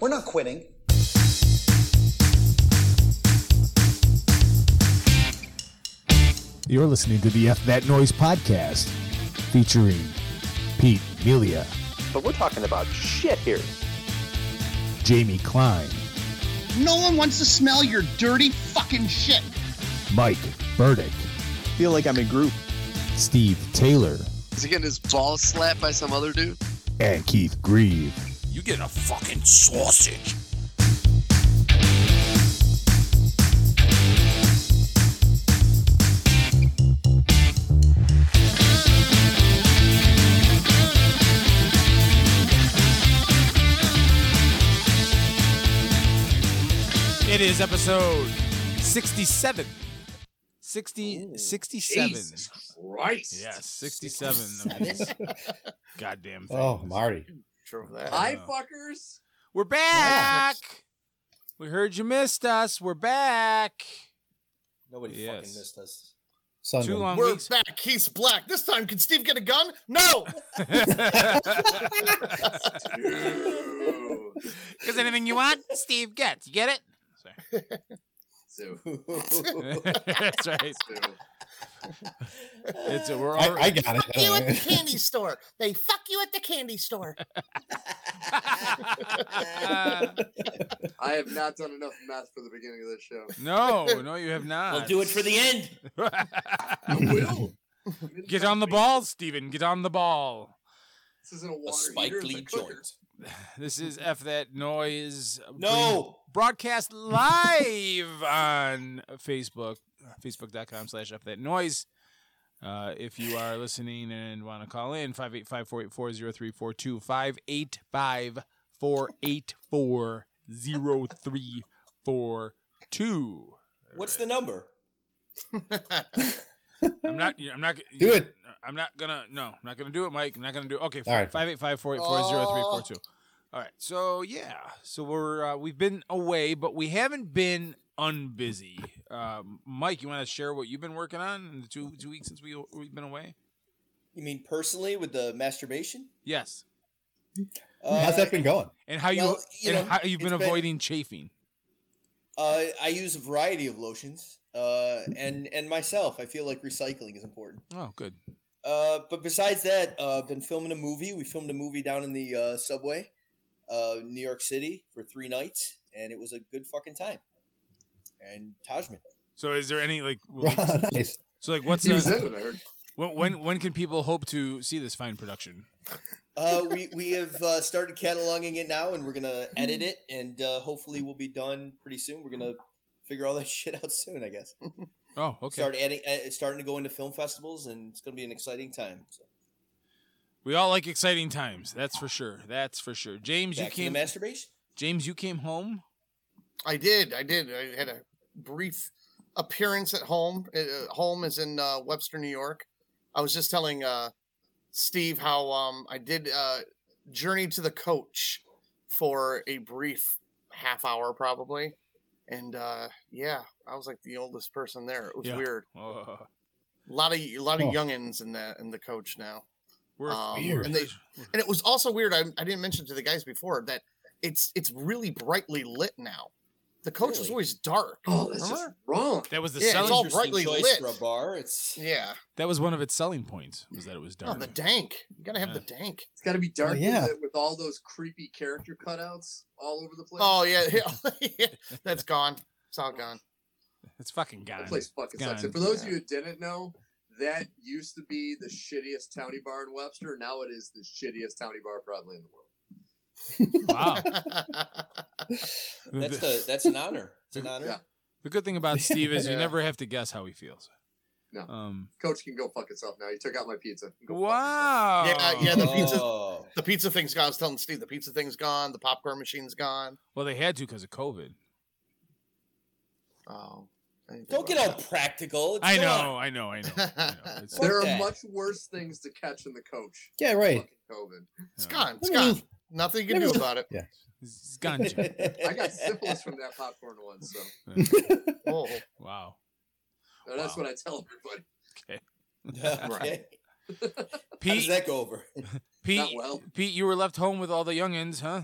We're not quitting. You're listening to the F That Noise podcast featuring Pete Melia, But we're talking about shit here. Jamie Klein, No one wants to smell your dirty fucking shit. Mike Burdick, Feel like I'm in group. Steve Taylor, Is he getting his balls slapped by some other dude? and Keith Grieve. You get a fucking sausage. It is episode 67. 60, 67. Jesus Christ. Yes, 67 of these goddamn oh, things. Oh, Marty. Hi, fuckers. We're back. We heard you missed us. We're back. Nobody Yes. fucking missed us. Sunday. Two long We're weeks. back. He's black. This time, can Steve get a gun? No. Because anything you want, Steve gets. You get it? So, That's right. so. It's a, we're I, all, I got it. you at the candy store. They fuck you at the candy store. I have not done enough math for the beginning of this show. no, no, you have not. We'll do it for the end. I will. Get on the ball, Steven. Get on the ball. This isn't a A Spike heater, it's cooker. joint. This is F That Noise. No. Broadcast live on Facebook, facebook.com slash F That Noise. Uh, if you are listening and want to call in, 585 484 0342, 585 484 0342. What's the number? I'm not. I'm not. Do it. I'm not gonna. No, I'm not gonna do it, Mike. I'm not gonna do it. Okay. All right. Five eight five four eight four zero three four two. All right. So yeah. So we're uh, we've been away, but we haven't been unbusy. Um, Mike, you want to share what you've been working on in the two two weeks since we we've been away? You mean personally with the masturbation? Yes. How's that been going? And how you, well, you and know, how you've been it's been- avoiding chafing? Uh, I use a variety of lotions. Uh, and and myself, I feel like recycling is important. Oh, good. Uh, but besides that, uh, I've been filming a movie. We filmed a movie down in the uh, subway, uh, New York City, for three nights, and it was a good fucking time. And Tajman. So is there any like? nice. So like, what's He was in it, I heard. when when when can people hope to see this fine production? Uh, we we have uh, started cataloging it now, and we're gonna edit it, and uh, hopefully we'll be done pretty soon. We're gonna figure all that shit out soon, I guess. Oh, okay. Start adding, uh, starting to go into film festivals, and it's gonna be an exciting time. So, We all like exciting times. That's for sure. That's for sure. James, back you to came. masturbation. James, you came home. I did. I did. I had a brief appearance at home. Uh, home is in uh, Webster, New York. I was just telling uh, Steve how um, I did uh, journey to the coach for a brief half hour, probably. And uh, yeah, I was like the oldest person there. It was Yeah. weird. Oh, A lot of a lot of Oh. youngins in the in the coach now. we're Um, Weird. And they and it was also weird. I, I didn't mention to the guys before that it's it's really brightly lit now. The coach was always dark. Oh, that's just wrong. that was the Yeah, it's selling. all brightly choice lit. for a bar. It's Yeah. that was one of its selling points. Was that it was Oh, dark. the dank. You gotta have Yeah. the dank. It's got to be dark oh, yeah. with, with all those creepy character cutouts all over the place. Oh yeah, yeah. that's gone. It's all gone. it's fucking gone. that place fucking sucks. And for those of you who didn't know, that used to be the shittiest towny bar in Webster. Now it is the shittiest towny bar probably in the world. Wow. that's the, a that's an honor. It's an honor. Yeah. the good thing about Steve is you Yeah. never have to guess how he feels. No. Um. Coach can go fuck itself now. He took out my pizza. Wow. Yeah, yeah, the pizza- Oh. the pizza thing's gone. I was telling Steve the pizza thing's gone. The popcorn machine's gone. Well, they had to because of COVID. Oh. I didn't think Don't get about all practical. It's I know. I know. I know. I know. There are that. much worse things to catch in the coach. Yeah, right. fucking COVID. It's Yeah. gone. It's I mean- gone. Nothing you can do about it. Yeah. it's ganja. I got syphilis from that popcorn once, so Oh, Wow. and that's Wow. what I tell everybody. okay. How does Pete, that go over? Pete, Not well. Pete, you were left home with all the youngins, huh?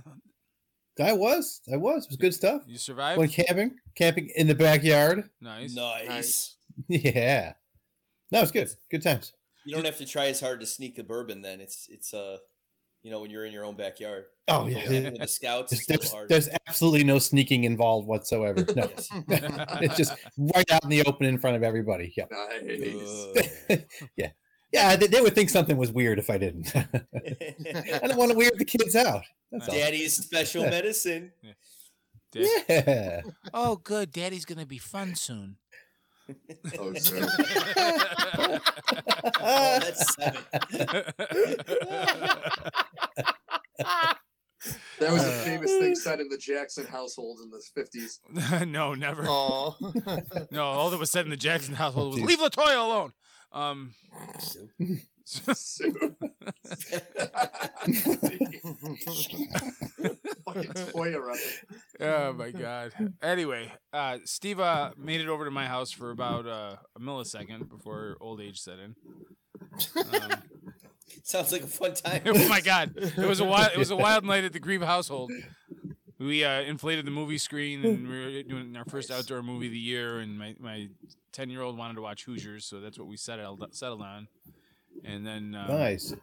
I was. I was. It was good stuff. You survived. Went camping, camping in the backyard. nice. Nice. Yeah. That was good. Good times. You don't have to try as hard to sneak a bourbon. Then it's it's uh, you know, when you're in your own backyard. Oh yeah. the scouts, There's, it's a little there's, there's absolutely no sneaking involved whatsoever. No. It's just right out in the open in front of everybody. Yeah. Nice. Yeah. Yeah, they, they would think something was weird if I didn't. I don't want to weird the kids out. That's all. Daddy's special medicine. Dad- Yeah. Oh, good. Daddy's gonna be fun soon. Oh, sir. Oh, that's seven. That was a Uh, famous thing said in the Jackson household in the 50s. no, never. No, all that was said in the Jackson household was "Leave Latoya alone." Um, Sue. Fucking Toya reference. oh my god. Anyway, uh, Steve uh, made it over to my house for about uh, a millisecond before old age set in. Um, Sounds like a fun time. oh my god, it was a wild, it was a wild night at the Grieve household. We uh, inflated the movie screen, and we were doing our first outdoor movie of the year. And my my ten year old wanted to watch Hoosiers, so that's what we settled settled on. And then uh, Nice.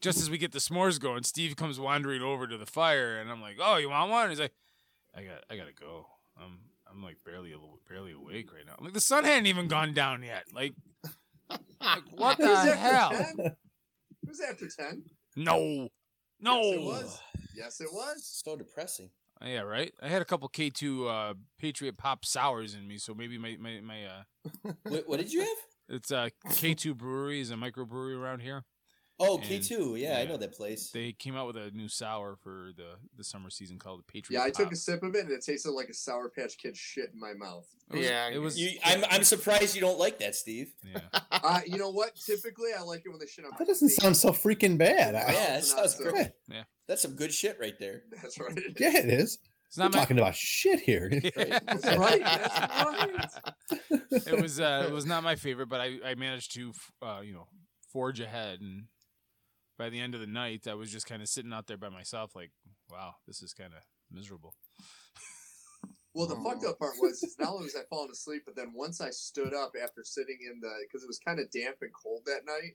Just as we get the s'mores going, Steve comes wandering over to the fire, and I'm like, "Oh, you want one?" He's like, "I got, I gotta go. I'm, I'm like barely, barely awake right now. I'm like, the sun hadn't even gone down yet. Like, like what It was the after hell? 10. It was after 10. No, no. Yes, it was. Yes, it was. So depressing. Yeah, right. I had a couple K two uh, Patriot Pop sours in me, so maybe my my my uh, What, what did you have? it's uh K two Brewery is a microbrewery around here. Oh, K two. Yeah, I know that place. They came out with a new sour for the the summer season called the Patriot. Yeah, I took a sip of it and it tasted like a Sour Patch Kid shit in my mouth. It was, Yeah, it was. You, I'm I'm surprised you don't like that, Steve. yeah. Uh, you know what? Typically, I like it when they shit on my That doesn't sound so freaking bad. I- Yeah, that sounds so- great. Yeah. That's some good shit right there. That's right. yeah, it is. It's We're not my. talking about shit here. That's right. That's right. it was uh, it was not my favorite, but I, I managed to uh, you know forge ahead, and by the end of the night, I was just kind of sitting out there by myself, like, wow, this is kind of miserable. Well, the fucked up part was is not only was I falling asleep, but then once I stood up after sitting in the because it was kind of damp and cold that night.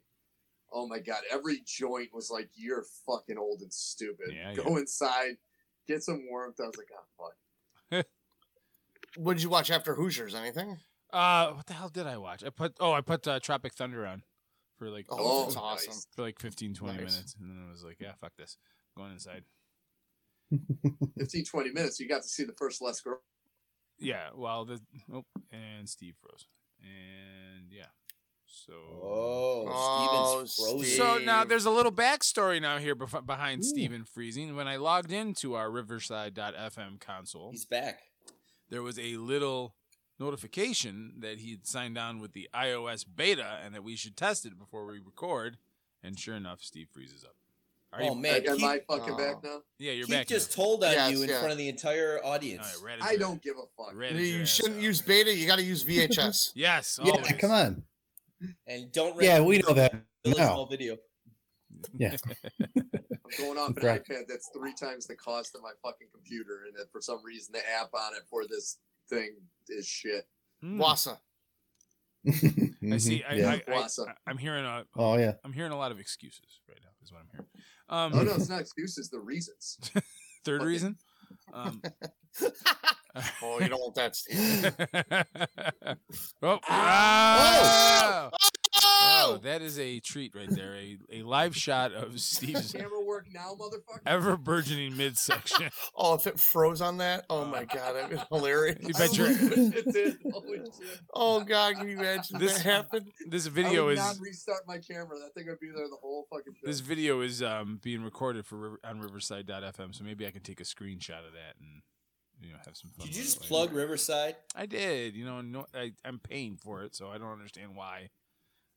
Oh my god! Every joint was like, "You're fucking old and stupid." Yeah, Go yeah. inside, get some warmth. I was like, "Oh fuck." what did you watch after Hoosiers? Anything? Uh, what the hell did I watch? I put oh, I put uh, Tropic Thunder on for like Oh, oh that's nice. for like 15, 20 Nice. minutes, and then I was like, yeah, fuck this, going inside. 15, 20 minutes. You got to see the first Les Girl. Yeah, well, the oh, and Steve froze, and yeah, so. Oh, Oh, Steven's frozen. So now there's a little backstory now here bef- behind Steven freezing. When I logged into our Riverside.fm console, He's back. there was a little notification that he had signed on with the iOS beta and that we should test it before we record. And sure enough, Steve freezes up. Are Oh you? man, Am Keith, I fucking Oh. back now? Yeah, you're Keith back. He just now. told on Yes, you in yeah. front of the entire audience. right, ratted I don't give a fuck. ratted You shouldn't out. use beta. You got to use VHS. Yes, yeah, come on. And don't Yeah, we know that the now. small video. Yeah. I'm going off an Right. iPad that's three times the cost of my fucking computer, and that for some reason the app on it for this thing is shit. Hmm. Wassa. I see. I, Yeah. I, I, Wassa. I, am hearing a. Oh yeah. I'm hearing a lot of excuses right now. Is what I'm hearing. Um, Oh no, it's not excuses. The reasons. Third Okay. reason. Um, Oh, you don't want that, Steve. oh, ah! oh, Oh! that is a treat right there. A, a live shot of Steve's Camera work now, motherfucker. ever burgeoning midsection. Oh, if it froze on that, oh my god, that'd be hilarious. You bet your- it did. Holy shit. Oh god, can you imagine This- that happened? This I video would is not restart my camera. That thing would be there the whole fucking show. this video is um, being recorded for River, on Riverside.fm. So maybe I can take a screenshot of that and you know have some fun. Did you just plug Riverside? I did. You know, no, I, I'm paying for it, so I don't understand why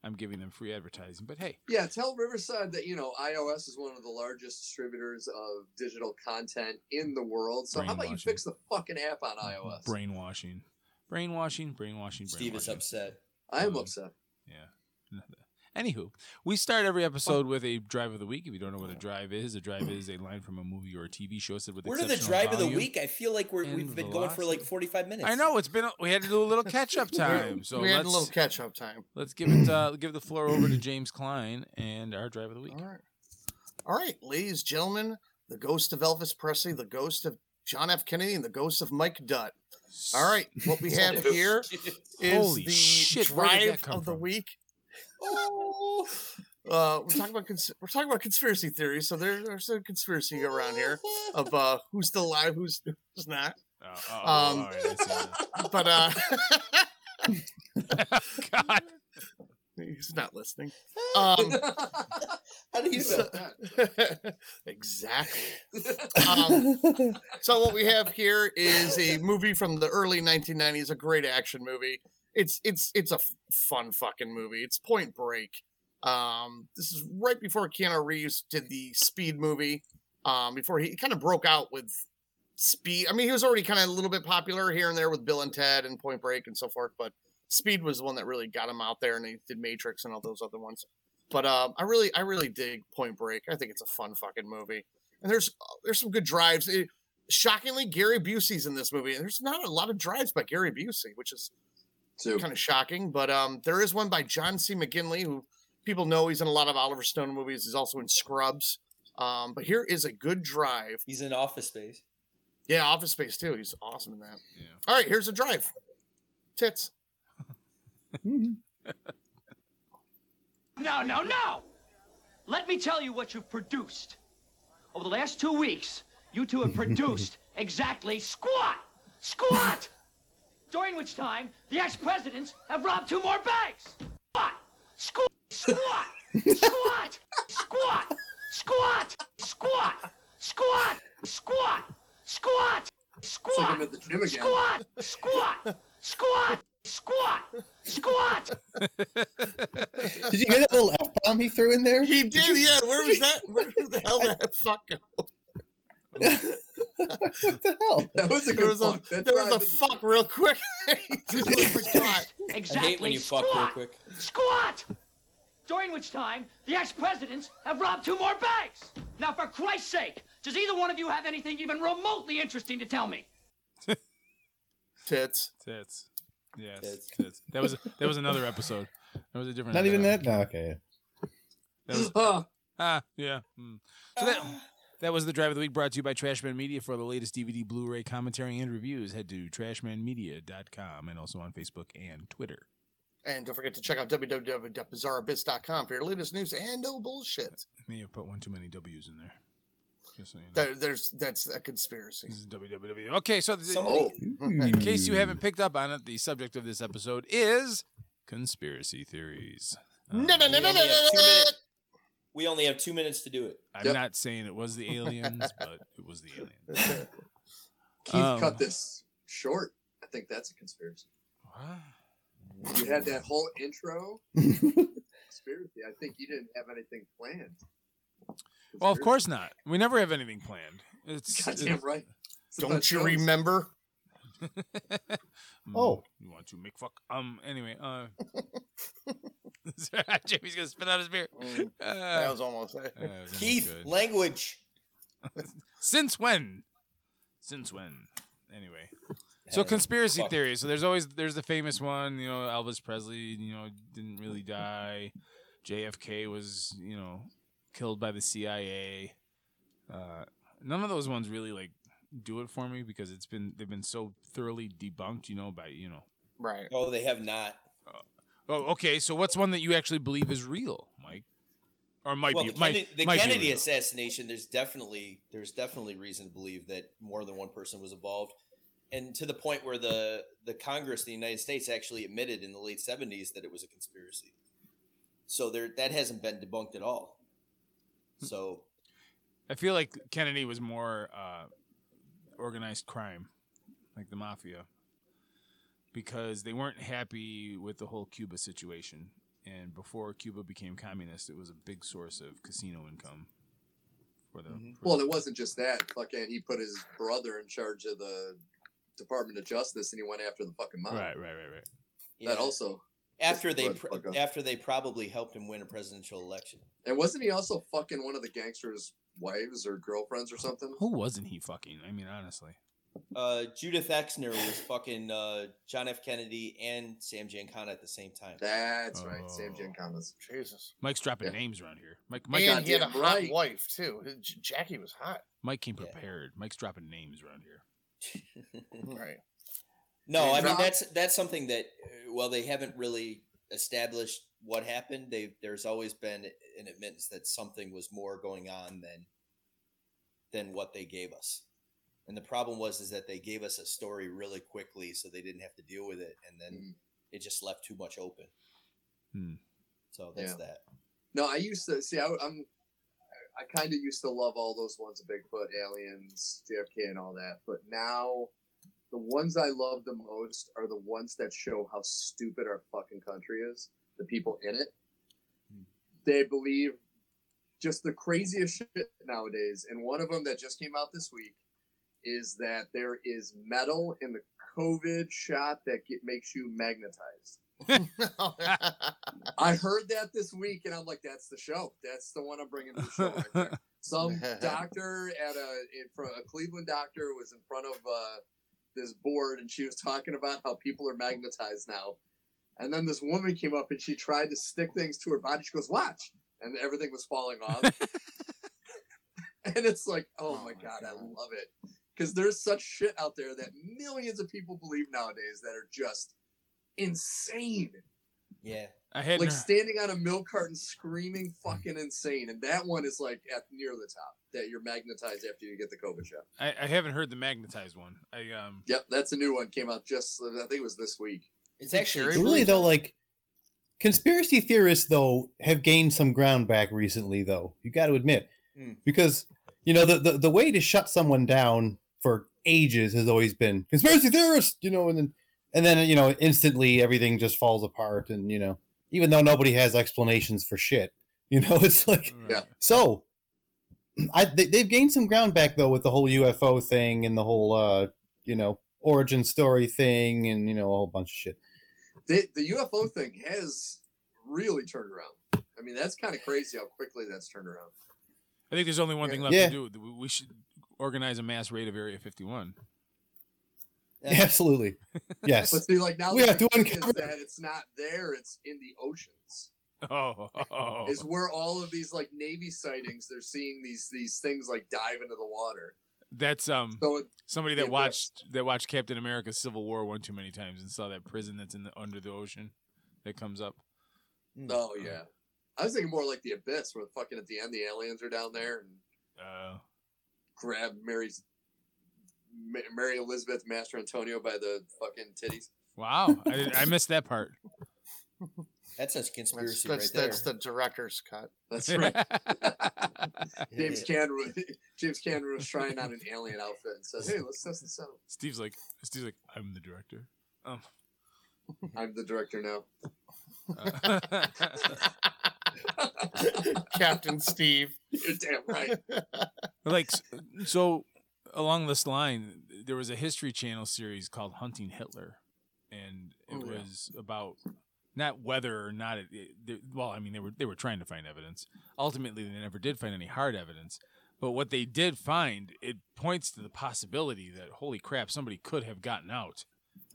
I'm giving them free advertising. But hey, Yeah, tell Riverside that you know iOS is one of the largest distributors of digital content in the world. So how about you fix the fucking app on iOS? brainwashing, brainwashing, brainwashing, brainwashing. Steve is upset. I am Um, upset. Yeah. Anywho, we start every episode with a drive of the week. If you don't know what a drive is, a drive is a line from a movie or a TV show said with Where did the exceptional drive of the week? I feel like we're, we've been going for like 45 minutes. I know it's been. a- We had to do a little catch up time, so we had let's a little catch up time. let's give it uh, give the floor over to James Klein and our drive of the week. All right. All right, ladies, and gentlemen, the ghost of Elvis Presley, the ghost of John F. Kennedy, and the ghost of Mike Dutt. All right, what we have here is Holy the shit, where did that drive come of the from? week. Oh, Uh, we're talking about cons- we're talking about conspiracy theories. So there, there's a conspiracy around here of uh, who's still alive, who's who's not. Oh, oh, Um, all right, But uh. God, he's not listening. Um, How do you know? exactly. Um, so what we have here is a movie from the early 1990s, a great action movie. It's it's it's a fun fucking movie. It's Point Break. Um, this is right before Keanu Reeves did the Speed movie. Um, before he kind of broke out with Speed. I mean, he was already kind of a little bit popular here and there with Bill and Ted and Point Break and so forth, but Speed was the one that really got him out there, and he did Matrix and all those other ones. But um, I really, I really dig Point Break. I think it's a fun fucking movie, and there's there's some good drives. It- shockingly, Gary Busey's in this movie, and there's not a lot of drives by Gary Busey, which is Two. kind of shocking. But um, there is one by John C. McGinley, who people know he's in a lot of Oliver Stone movies. He's also in Scrubs. Um, but here is a good drive. He's in Office Space. Yeah, Office Space too. He's awesome in that. Yeah. All right, here's a drive. Tits. No, no, no! Let me tell you what you've produced. Over the last two weeks, you two have produced exactly squat! Squat! During which time, the ex-presidents have robbed two more banks! Squat! Squat! Squat! Squat! Squat! Squat! Squat! Squat! Squat! Squat! It's like Squat! I'm at the gym again. Squat! Squat! Squat! Squat! Squat! Did you hear that little F bomb he threw in there? He did, yeah. Where was that? Where the hell did that fuck go? What the hell? That was a There good was a, fuck. That's there was why a I've been- fuck real quick. He just forgot. Exactly. I hate when you fuck real squat. quick. Squat! During which time, the ex-presidents have robbed two more banks. Now, for Christ's sake, does either one of you have anything even remotely interesting to tell me? Tits. tits. Yes, Tits. tits. That was that was another episode. That was a different. Not even uh, that? No, okay. That was, Huh. ah, yeah. mm. So that that was the drive of the week brought to you by Trashman Media. For the latest DVD, Blu-ray commentary and reviews, head to trashmanmedia.com and also on Facebook and Twitter. And don't forget to check out www.bizarrebits.com for your latest news and no bullshit. May have put one too many W's in there. So you know. There, there's that's a conspiracy. This is www. Okay, so th- Somebody- oh. in case you haven't picked up on it, the subject of this episode is conspiracy theories. No, no, no, no, no, no, We only have two minutes to do it. I'm Yep. not saying it was the aliens, but it was the aliens. Keith Um, cut this short. I think that's a conspiracy. What? You had that whole intro conspiracy. I think you didn't have anything planned. Well, of course not. We never have anything planned. It's, Goddamn it's- right. It's Don't you shows. remember? Mm, Oh. you want to make fuck? Um. Anyway, uh, Jimmy's gonna spit out his beer. Mm, that Uh, was almost it. uh, Keith, language. Since when? Since when? Anyway, so conspiracy fuck. theories. So there's always there's the famous one. You know, Elvis Presley. You know, didn't really die. JFK was you know killed by the CIA. Uh, none of those ones really like do it for me because it's been they've been so thoroughly debunked. You know, by you know. Right. Oh, they have not. Oh, okay. So what's one that you actually believe is real, Mike? Or might well, be the, might, Kennedy, the might Kennedy real. assassination. There's definitely there's definitely reason to believe that more than one person was involved, and to the point where the the Congress, the United States, actually admitted in the late '70s that it was a conspiracy. So there, that hasn't been debunked at all. Hmm. So I feel like Kennedy was more uh, organized crime, like the mafia, because they weren't happy with the whole Cuba situation. And before Cuba became communist, it was a big source of casino income for the. Mhm. for Well, the- it wasn't just that. Fucking, he put his brother in charge of the Department of Justice, and he went after the fucking mom. right, right, right, right. yeah, That also. After they pr- after they probably helped him win a presidential election. And wasn't he also fucking one of the gangsters' wives or girlfriends or something? Who wasn't he fucking? I mean, honestly. Uh, Judith Exner was fucking uh, John F. Kennedy and Sam Giancana at the same time. That's right, Sam Oh. Giancana's. Jesus. Mike's dropping Yeah. names around here. Mike, Mike, and he had a goddamn hot right. wife too. His- J- Jackie was hot. Mike came Yeah. prepared. Mike's dropping names around here. Right. No, I mean that's that's something that uh, well they haven't really established what happened. They there's always been an admittance that something was more going on than than what they gave us. And the problem was is that they gave us a story really quickly, so they didn't have to deal with it, and then Mhm. it just left too much open. Hmm. So that's Yeah. that. No, I used to see. I, I'm. I kind of used to love all those ones: of Bigfoot, aliens, JFK, and all that. But now, the ones I love the most are the ones that show how stupid our fucking country is. The people in it, they believe just the craziest shit nowadays. And one of them that just came out this week is that there is metal in the COVID shot that get, makes you magnetized. I heard that this week, and I'm like, "That's the show. That's the one I'm bringing to the show." Right. Some doctor at a in front, a Cleveland doctor was in front of uh, this board, and she was talking about how people are magnetized now. And then this woman came up, and she tried to stick things to her body. She goes, "Watch," and everything was falling off. and it's like, oh, Oh my my god, I love it because there's such shit out there that millions of people believe nowadays that are just insane Yeah. I had like standing on a milk carton screaming fucking insane and that one is like at near the top that you're magnetized after you get the covid shot I, I haven't heard the magnetized one. I um yep that's a new one came out just i think it was this week It's actually Sure. Really though, like conspiracy theorists though have gained some ground back recently though. You got to admit. Hmm. Because you know the, the the way to shut someone down for ages has always been conspiracy theorists, you know, and then and then you know instantly everything just falls apart and you know even though nobody has explanations for shit, you know, it's like Yeah. so I they, they've gained some ground back though with the whole UFO thing and the whole uh you know origin story thing and you know a whole bunch of shit. the, the ufo thing has really turned around i mean that's kind of crazy how quickly that's turned around I think there's only one thing left Yeah. to do. We- We should organize a mass raid of Area 51. Yeah. Absolutely. Yes. but see like now We have to thing is uncover- that it's not there it's in the oceans Oh, is where all of these like navy sightings they're seeing these these things like dive into the water that's um so it, somebody that abyss. watched that watched Captain America: Civil War one too many times and saw that prison that's in the under the ocean that comes up. oh yeah i was thinking more like the abyss where fucking at the end the aliens are down there and Uh, grab Mary's Ma- Mary Elizabeth Mastrantonio by the fucking titties. wow, I, I missed that part. That's a conspiracy that's, right that's the director's cut. That's right. James Cameron. James Cameron was trying on an alien outfit and says, "Hey, let's test this out. Steve's like, Steve's like, I'm the director. Um, I'm the director now." uh, Captain Steve. You're damn right. like so along this line there was a history channel series called hunting hitler and it Oh, yeah. was about not whether or not it, it well i mean they were they were trying to find evidence. Ultimately they never did find any hard evidence. But what they did find it points to the possibility that holy crap somebody could have gotten out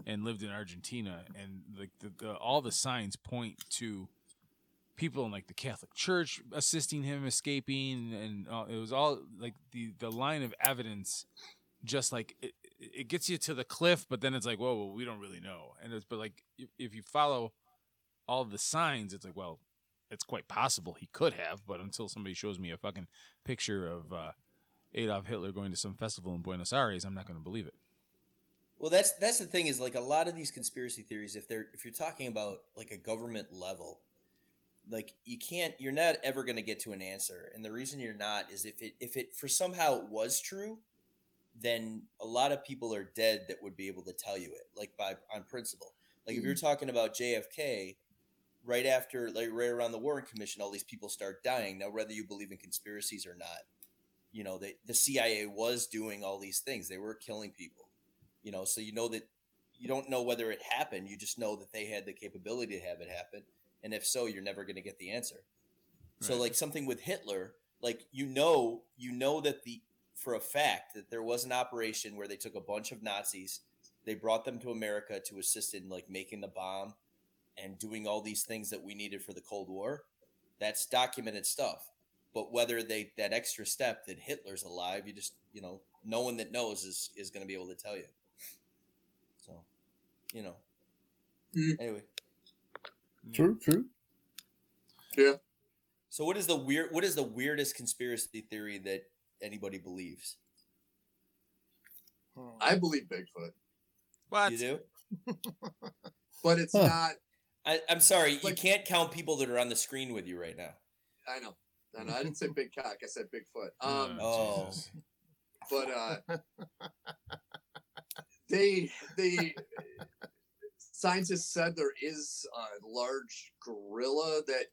and lived in argentina. And like the, the all the signs point to people in like the Catholic Church assisting him escaping, and uh, it was all like the the line of evidence, just like it, it gets you to the cliff, but then it's like, whoa, well, we don't really know, and it's but like if, if you follow all the signs, it's like, well, it's quite possible he could have, but until somebody shows me a fucking picture of uh, Adolf Hitler going to some festival in Buenos Aires, I'm not going to believe it. Well, that's that's the thing is like a lot of these conspiracy theories. If they're if you're talking about like a government level, like you can't, you're not ever going to get to an answer. And the reason you're not is if it if it for somehow it was true, then a lot of people are dead that would be able to tell you it, like by on principle. Like if you're mm-hmm. talking about JFK, right after like right around the Warren Commission, all these people start dying. Now, whether you believe in conspiracies or not, you know, they, the CIA was doing all these things. They were killing people you know so you know that you don't know whether it happened. You just know that they had the capability to have it happen, and if so, you're never going to get the answer. So like something with Hitler, like you know, you know that the for a fact that there was an operation where they took a bunch of Nazis, they brought them to America to assist in like making the bomb and doing all these things that we needed for the Cold War. That's documented stuff. But whether they that extra step that Hitler's alive, you just you know, no one that knows is is going to be able to tell you. So, you know. Mm. Anyway, True, true. Yeah. so what is the weird? What is the weirdest conspiracy theory that anybody believes? Hmm. I believe Bigfoot, What? You do? but it's Huh. not. I, I'm sorry, you can't count people that are on the screen with you right now. I know. I know. I didn't say big cock. I said Bigfoot. Um, Oh. Jesus. but uh, they they scientists said there is a large gorilla that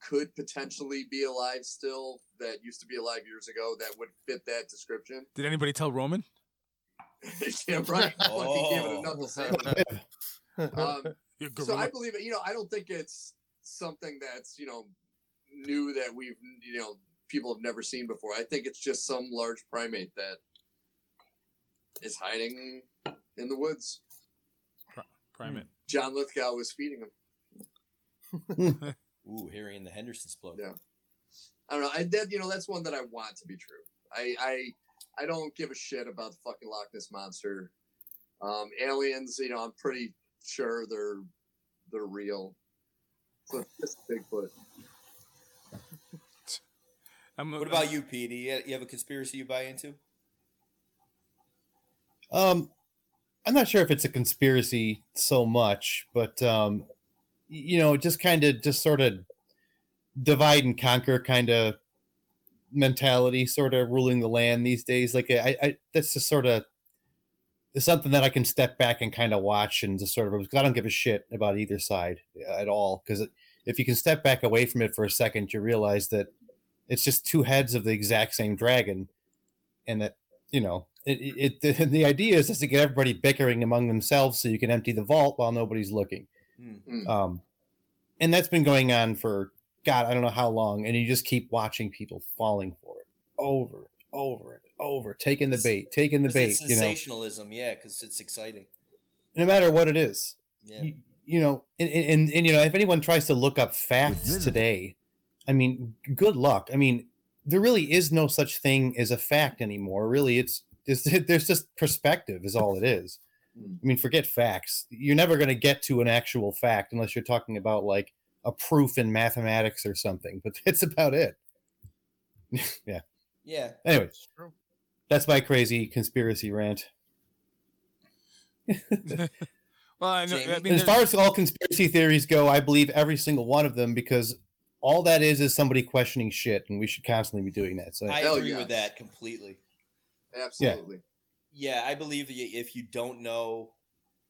could potentially be alive still that used to be alive years ago that would fit that description. Did anybody tell Roman? yeah, right. Fucking gave it Oh. enough to say. Um, so I believe it. You know, I don't think it's something that's you know new that we've you know people have never seen before. I think it's just some large primate that is hiding in the woods. Primate. John Lithgow was feeding him. Ooh, Harry and the Hendersons plug. Yeah. I don't know. I that you know that's one that I want to be true. I I I don't give a shit about the fucking Loch Ness monster. Um, aliens, you know, I'm pretty sure they're they're real. So it's just Bigfoot. I'm, What about you, Pete? Do you, you have a conspiracy you buy into? Um, I'm not sure if it's a conspiracy so much, but um, you know, just kind of just sort of divide and conquer kind of mentality, sort of ruling the land these days. Like I, I that's just sort of it's something that I can step back and kind of watch and just sort of because I don't give a shit about either side at all. Because if you can step back away from it for a second, you realize that it's just two heads of the exact same dragon, and that you know it, it, it the, the idea is just to get everybody bickering among themselves so you can empty the vault while nobody's looking. Hmm. um and that's been going on for god i don't know how long and you just keep watching people falling for it over and over and over taking the bait taking the 'Cause bait it's you know? sensationalism, yeah, because it's exciting. no matter what it is. Yeah. you, you know and, and, and, and, you know if anyone tries to look up facts today i mean good luck. I mean there really is no such thing as a fact anymore. Really it's there's, there's just perspective is all it is Mm. i mean forget facts you're never going to get to an actual fact unless you're talking about like a proof in mathematics or something but that's about it yeah Yeah. anyway true. that's my crazy conspiracy rant well, I know. I Jamie? mean, as far as all conspiracy theories go, I believe every single one of them because all that is is somebody questioning shit, and we should constantly be doing that. So I Hell agree yes. with that completely. Absolutely. Yeah, I believe that if you don't know,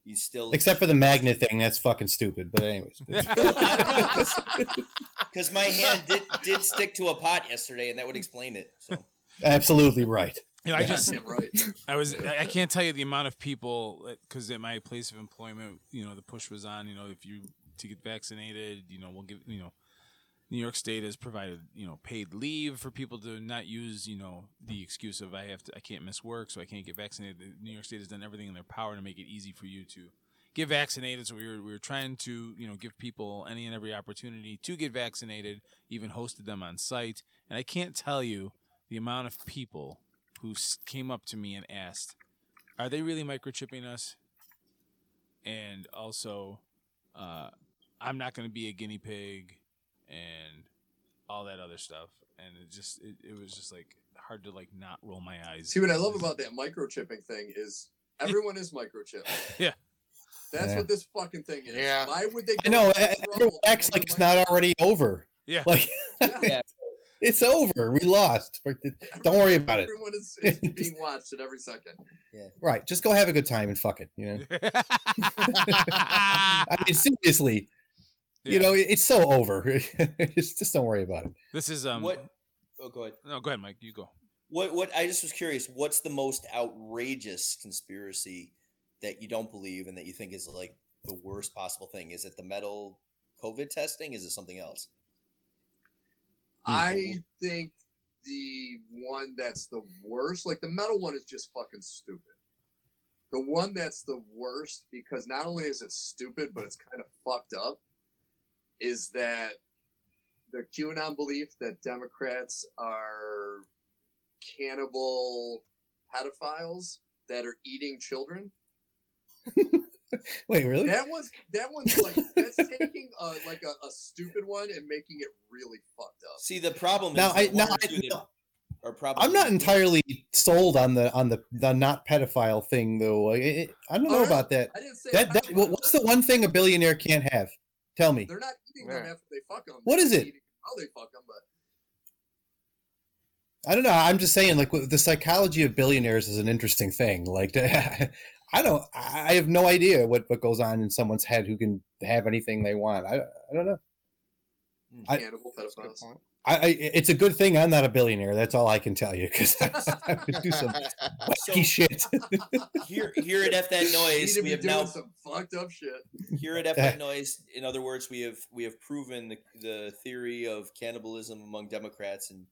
you still except for the magnet thing, that's fucking stupid. But anyways, because my hand did did stick to a pot yesterday, and that would explain it. So absolutely right. you know, I just Damn right. I was I I can't tell you the amount of people because at my place of employment, you know, the push was on. You know, if you to get vaccinated, you know, we'll give you know, New York State has provided you know paid leave for people to not use you know the excuse of I have to I can't miss work so I can't get vaccinated. New York State has done everything in their power to make it easy for you to get vaccinated. So we were we were trying to you know give people any and every opportunity to get vaccinated. Even hosted them on site, and I can't tell you the amount of people who came up to me and asked, "Are they really microchipping us?" And also, uh, I'm not going to be a guinea pig, and all that other stuff. And it just it, it was just like hard to like not roll my eyes. See what I love about that microchipping thing is everyone is microchipped. Yeah. That's Yeah. what this fucking thing is. Yeah. Why would they? I go know to that trouble everyone acts like it's not already over. Yeah. Like Yeah. it's over. We lost. Don't worry about it. Everyone is, is being watched at every second. yeah Right. Just go have a good time and fuck it. You know. I mean, seriously. You know, it- it's so over. just, just don't worry about it. this is um. what? Oh, go ahead. No, go ahead, Mike. You go. What? What? I just was curious. What's the most outrageous conspiracy that you don't believe and that you think is like the worst possible thing? Is it the metal COVID testing? Is it something else? I think the one that's the worst, like the metal one, is just fucking stupid. The one that's the worst because not only is it stupid, but it's kind of fucked up, is that the QAnon belief that Democrats are cannibal pedophiles that are eating children. Wait, really? That was that one's like that's taking a, like a, a stupid one and making it really fucked up. See, the problem Now, is I, now I, no, are probably I'm not entirely sold on the on the the not pedophile thing though. I, I- I don't know Alright, about that. I didn't say That, that pedophile. what's the one thing a billionaire can't have? Tell me. They're not eating them after they fuck them. What is it? How they fuck them, but I don't know. I'm just saying, like the psychology of billionaires is an interesting thing. Like, I don't, I have no idea what what goes on in someone's head who can have anything they want. I, I don't know. Hmm. Cannibal That's a good pedophiles. Point. I, I, it's a good thing I'm not a billionaire. That's all I can tell you because I would do some wacky So- shit. here here at F that noise. We have now some fucked up shit. here at F that noise. In other words, we have we have proven the, the theory of cannibalism among Democrats, and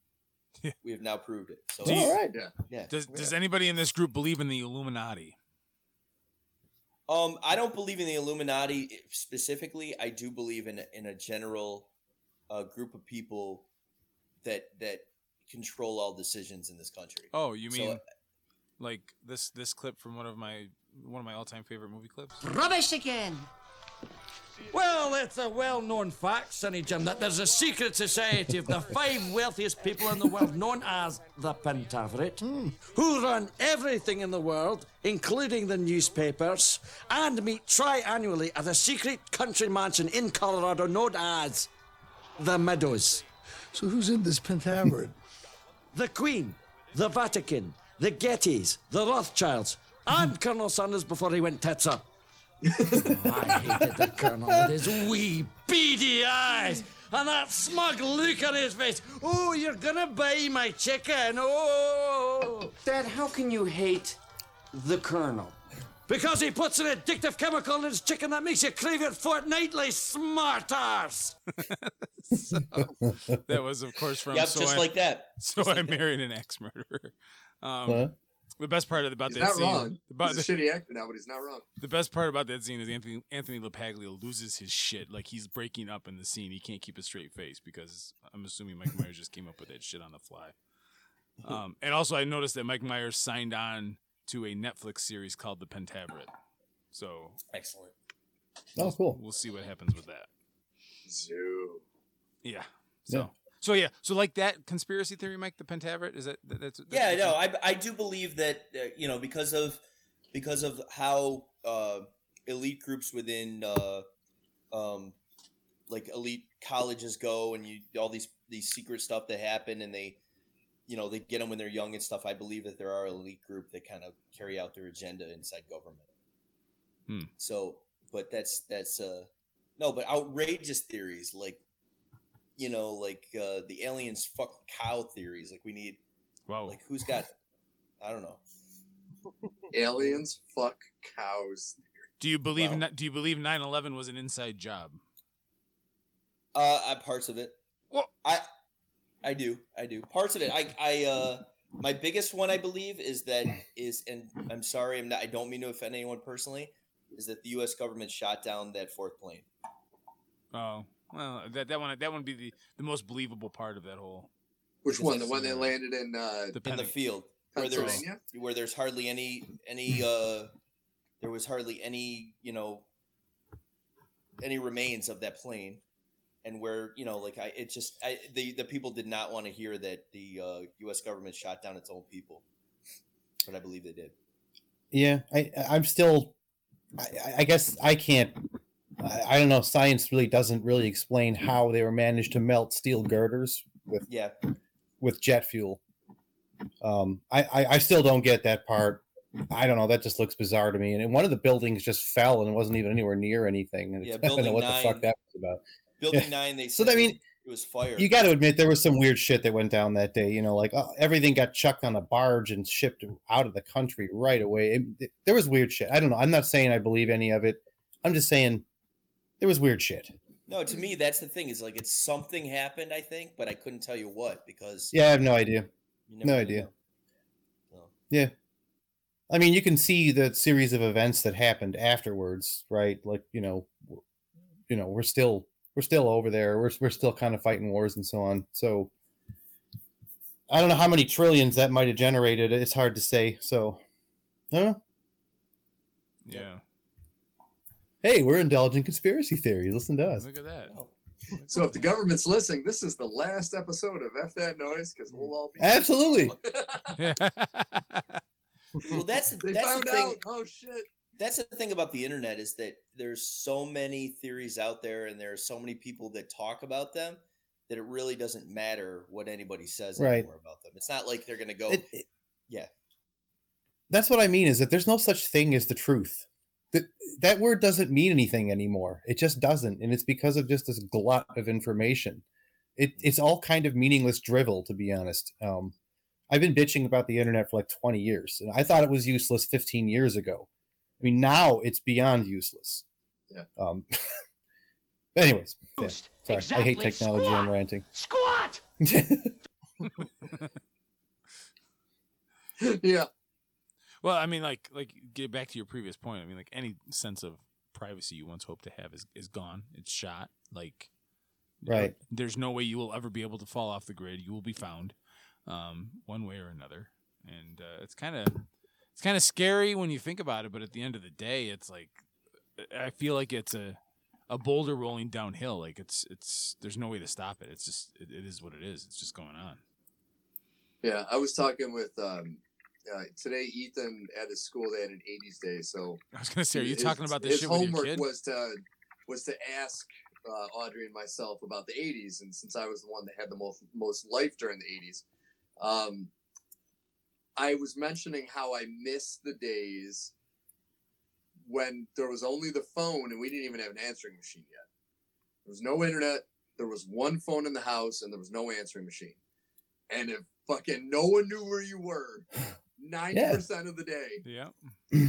Yeah. we have now proved it. So Do all right. Yeah. yeah. Does Does anybody in this group believe in the Illuminati? Um, I don't believe in the Illuminati specifically. I do believe in a, in a general uh, group of people that that control all decisions in this country. Oh, you mean uh, like this this clip from one of my one of my all time favorite movie clips? Rubbish again. Well, it's a well known fact, Sonny Jim, that there's a secret society of the five wealthiest people in the world, known as the Pentaverate, who run everything in the world, including the newspapers, and meet triannually at a secret country mansion in Colorado known as the Meadows. So who's in this Pentaverate? The Queen, the Vatican, the Gettys, the Rothschilds, and Colonel Sanders before he went tits up. I hated the Colonel with his wee beady eyes and that smug look on his face. Oh, you're gonna buy my chicken. Oh. Dad, how can you hate the Colonel? Because he puts an addictive chemical in his chicken that makes you crave it fortnightly, smart arse. That was, of course, from yep, so just I, like that. so I married an axe murderer. Um, Huh? The best part about He's that not scene, wrong. about He's the, a shitty actor now, but he's not wrong. the best part about that scene is Anthony Anthony LaPaglia loses his shit. Like he's breaking up in the scene. He can't keep a straight face because I'm assuming Mike Myers just came up with that shit on the fly. Um, and also, I noticed that Mike Myers signed on to a Netflix series called The Pentaverate. So Excellent. Oh, cool. we'll see what happens with that. Zoo. Yeah. So. Yeah. So yeah, so like that conspiracy theory, Mike, the Pentaverate is that that- that's, that's Yeah, what no, you- I I do believe that uh, you know because of because of how uh, elite groups within uh, um, like elite colleges go, and you all these these secret stuff that happen, and they you know they get them when they're young and stuff. I believe that there are elite group that kind of carry out their agenda inside government. Hmm. So, but that's that's uh no, but outrageous theories like you know like uh, the aliens fuck cow theories. Like we need Wow. like who's got I don't know. Aliens fuck cows. do you believe Wow. do you believe 9/11 was an inside job? Uh, I, parts of it. Well- I, I do, I do parts of it. I, I, uh, my biggest one, I believe, is that is, and I'm sorry, I'm not, I don't mean to offend anyone personally, is that the U.S. government shot down that fourth plane. Oh, well, that that one that would be the, the most believable part of that whole. Which one? The one that landed in uh, The in the field where there's where there's hardly any any uh there was hardly any you know any remains of that plane and where you know like i it just i the the people did not want to hear that the uh us government shot down its own people but i believe they did Yeah, I I'm still. I, I guess I can't. I, I don't know. Science really doesn't really explain how they were managed to melt steel girders with yeah with jet fuel. Um, I, I I still don't get that part. I don't know. That just looks bizarre to me. And one of the buildings just fell and it wasn't even anywhere near anything. And Yeah, I don't know what the fuck that was about. Building Yeah. nine they So said I mean, it was fire. you got to admit there was some weird shit that went down that day. You know, like uh, everything got chucked on a barge and shipped out of the country right away. It- it- there was weird shit. I don't know. I'm not saying I believe any of it. I'm just saying there was weird shit. No, to me, that's the thing. Is like it's something happened, I think, but I couldn't tell you what because Yeah, I have no idea. No idea. So, Yeah. I mean, you can see the series of events that happened afterwards, right? Like, you know, you know, we're still we're still over there. We're we're still kind of fighting wars and so on. So I don't know how many trillions that might have generated. It's hard to say. So, I. Yeah. Hey, we're indulging conspiracy theories. Listen to us. Look at that. oh, So if the government's listening, this is the last episode of F That Noise because we'll all be Absolutely. well, that's they that's found the thing. out. Oh shit. That's the thing about the internet is that there's so many theories out there, and there are so many people that talk about them that it really doesn't matter what anybody says Right. anymore about them. It's not like they're gonna go, It- it- yeah. That's what I mean is that there's no such thing as the truth. That that word doesn't mean anything anymore. It just doesn't, and it's because of just this glut of information. It it's all kind of meaningless drivel, to be honest. Um, I've been bitching about the internet for like 20 years, and I thought it was useless 15 years ago. I mean, now it's beyond useless. Yeah. Um. anyways, yeah, Boost. sorry. I hate Exactly. technology. I'm ranting. Squat! yeah. Well, I mean, like, like get back to your previous point. I mean, like any sense of privacy you once hoped to have is is gone. It's shot. Like, you know, Right. There's no way you will ever be able to fall off the grid. You will be found, um, one way or another, and uh, it's kind of it's kind of scary when you think about it. But at the end of the day, it's like I feel like it's a a boulder rolling downhill. Like it's it's there's no way to stop it. It's just it, it is what it is. It's just going on. Yeah, I was talking with um, uh, today. Ethan at his school they had an '80s day, so I was gonna say, are you his- talking about this his shit with your homework was to was to ask uh, Audrey and myself about the '80s, and since I was the one that had the most most life during the '80s, um, I was mentioning how I miss the days when there was only the phone and we didn't even have an answering machine yet. There was no internet. There was one phone in the house and there was no answering machine. And if fucking no one knew where you were, ninety percent of the day. Yeah.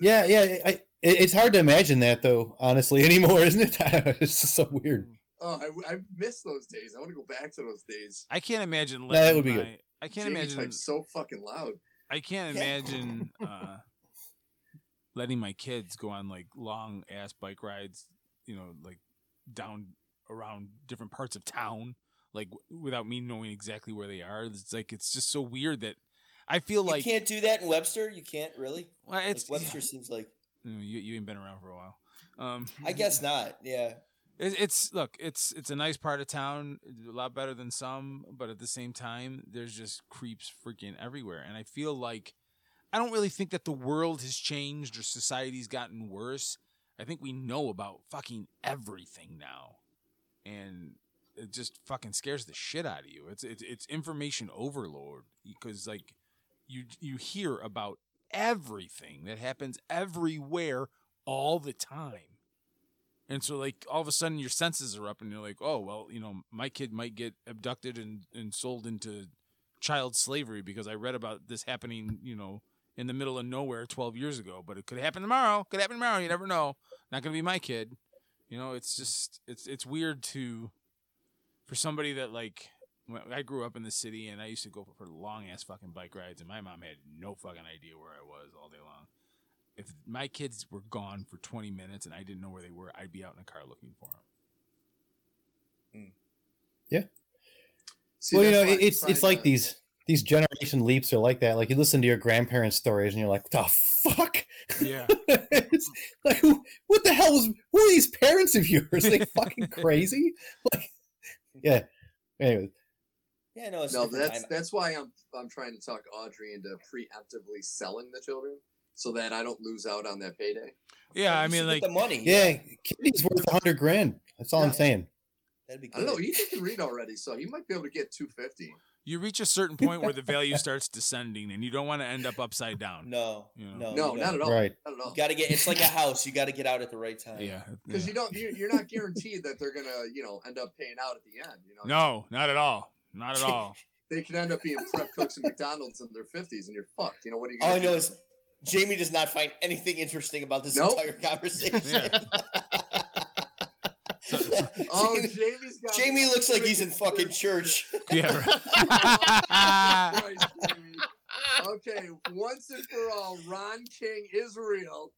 Yeah, yeah. I, it- it's hard to imagine that though, honestly, anymore, isn't it? it's just so weird. Mm. Oh, I, I miss those days. I want to go back to those days. I can't imagine. that would be my, good. I can't Jamie imagine. types so fucking loud. I can't Yeah. imagine uh, letting my kids go on like long ass bike rides. You know, like down around different parts of town, like without me knowing exactly where they are. It's like it's just so weird that I feel like you can't do that in Webster. You can't really. Well, Like, it's- Webster seems like. you, you you ain't been around for a while. Um, I guess not. Yeah. It, it's look, it's it's a nice part of town, a lot better than some, but at the same time, there's just creeps freaking everywhere, and I feel like I don't really think that the world has changed or society's gotten worse. I think we know about fucking everything now, and it just fucking scares the shit out of you. It's it's, it's information overload because like you you hear about everything that happens everywhere all the time. And so like all of a sudden your senses are up and you're like, oh well, you know, my kid might get abducted and, and sold into child slavery because I read about this happening, you know, in the middle of nowhere twelve years ago. But it could happen tomorrow. Could happen tomorrow, you never know. Not gonna be my kid. You know, it's just it's it's weird to for somebody that like I grew up in the city and I used to go for long ass fucking bike rides and my mom had no fucking idea where I was all day long if my kids were gone for 20 minutes and I didn't know where they were, I'd be out in a car looking for them. Hmm. Yeah. See, well, you know, why it's trying it's like to- these these generation leaps are like that. Like you listen to your grandparents' stories, and you're like, "The fuck." Yeah. it's like, who, what the hell was? Who are these parents of yours? Are they fucking crazy? Like, yeah. Anyway, Yeah, no, it's no, that's time. that's why I'm I'm trying to talk Audrey into preemptively selling the children so that I don't lose out on that payday. Yeah, I mean, like, the money. yeah, Kitty's worth a hundred grand. That's all I'm saying. That'd be I don't know. good. Ethan can read already, so he might be able to get two fifty. You reach a certain point where the value starts descending, and you don't want to end up upside down. No, You know? no, No, not at all. Right. Not at all. You got to get. It's like a house. You got to get out at the right time. Yeah. Because yeah. you don't, you're, you're not guaranteed that they're gonna, you know, end up paying out at the end. You know, No, not at all. Not at all. they could end up being prep cooks at McDonald's in their fifties, and you're fucked. You know what are you? All Gonna I know do? is Jamie does not find anything interesting about this Nope. entire conversation. Yeah. oh, Jamie's got. Jamie looks like he's in fucking church. Yeah. right. Christ, Okay, once and for all, Ron King is real.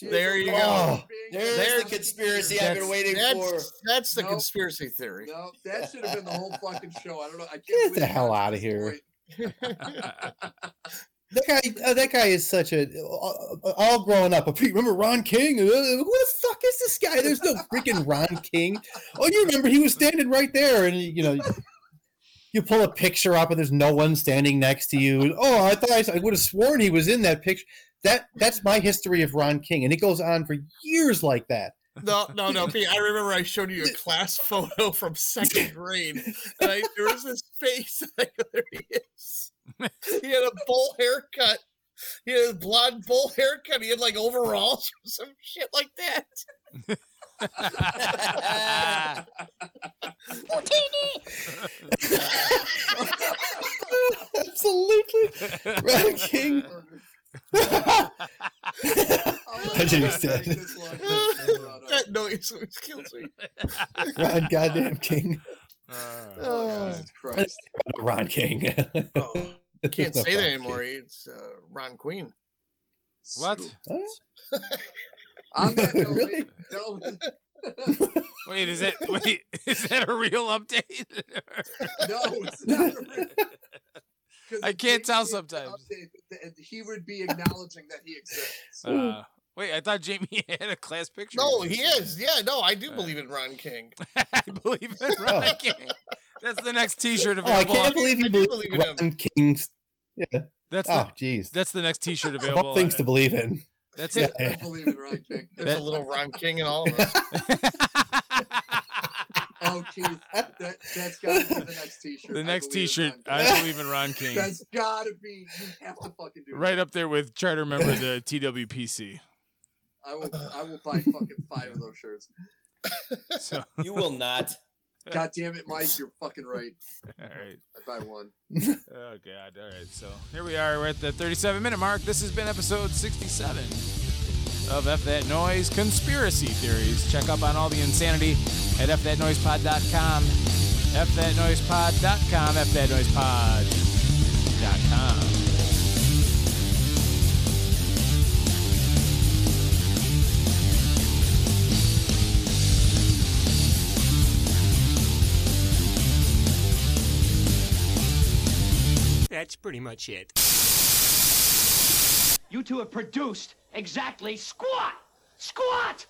There you go. and There's alive. the conspiracy I've been waiting for. That's, that's the Nope. conspiracy theory. No, that should have been the whole fucking show. I don't know. I can't Get the hell out of here. That guy, uh, that guy is such a all, all growing up. Remember Ron King? Uh, who the fuck is this guy? There's no freaking Ron King. Oh, you remember he was standing right there, and you know, you pull a picture up, and there's no one standing next to you. Oh, I thought I, I would have sworn he was in that picture. That that's my history of Ron King, and it goes on for years like that. No, no, no, Pete. I remember I showed you a class photo from second grade, and I, there was this face. and I go, there he is. He had a bowl haircut. He had a blonde bowl haircut. He had like overalls or some shit like that. Absolutely, Ron King. Oh, I think he's dead. that noise always kills me. Ron goddamn King. Oh, Jesus Christ. Ron King. Oh, can't say that anymore. It's uh, Ron Queen. What? On that note, Really? ladies Wait, is that wait? Is that a real update? no, it's not. a real- 'Cause I can't tell sometimes. update, He would be acknowledging that he exists. Uh, wait, I thought Jamie had a class picture. No, he is. Yeah, no, I do believe in Ron King. I believe in Ron King. That's the next T-shirt Oh, I can't believe you do believe believe in Ron King's. Yeah. That's Oh, the, jeez. that's the next T-shirt Of available. all things to believe in. That's Yeah. it. I believe in Ron King. There's a little Ron King in all of us. Oh, Keith, that, that's got to be the next T-shirt. the next believe in T-shirt. I believe in Ron King. That's got to be. You have to fucking do it. Right up there with try to remember the TWPC. I will. I will buy fucking five of those shirts. So, You will not. God damn it, Mike, you're fucking right. all right. I one. Oh god. All right. So here we are. We're at the 37 minute mark. This has been episode 67 of F That Noise Conspiracy Theories. Check up on all the insanity at fthatnoisepod.com. fthatnoisepod.com. fthatnoisepod.com. That's pretty much it. You two have produced exactly squat! Squat!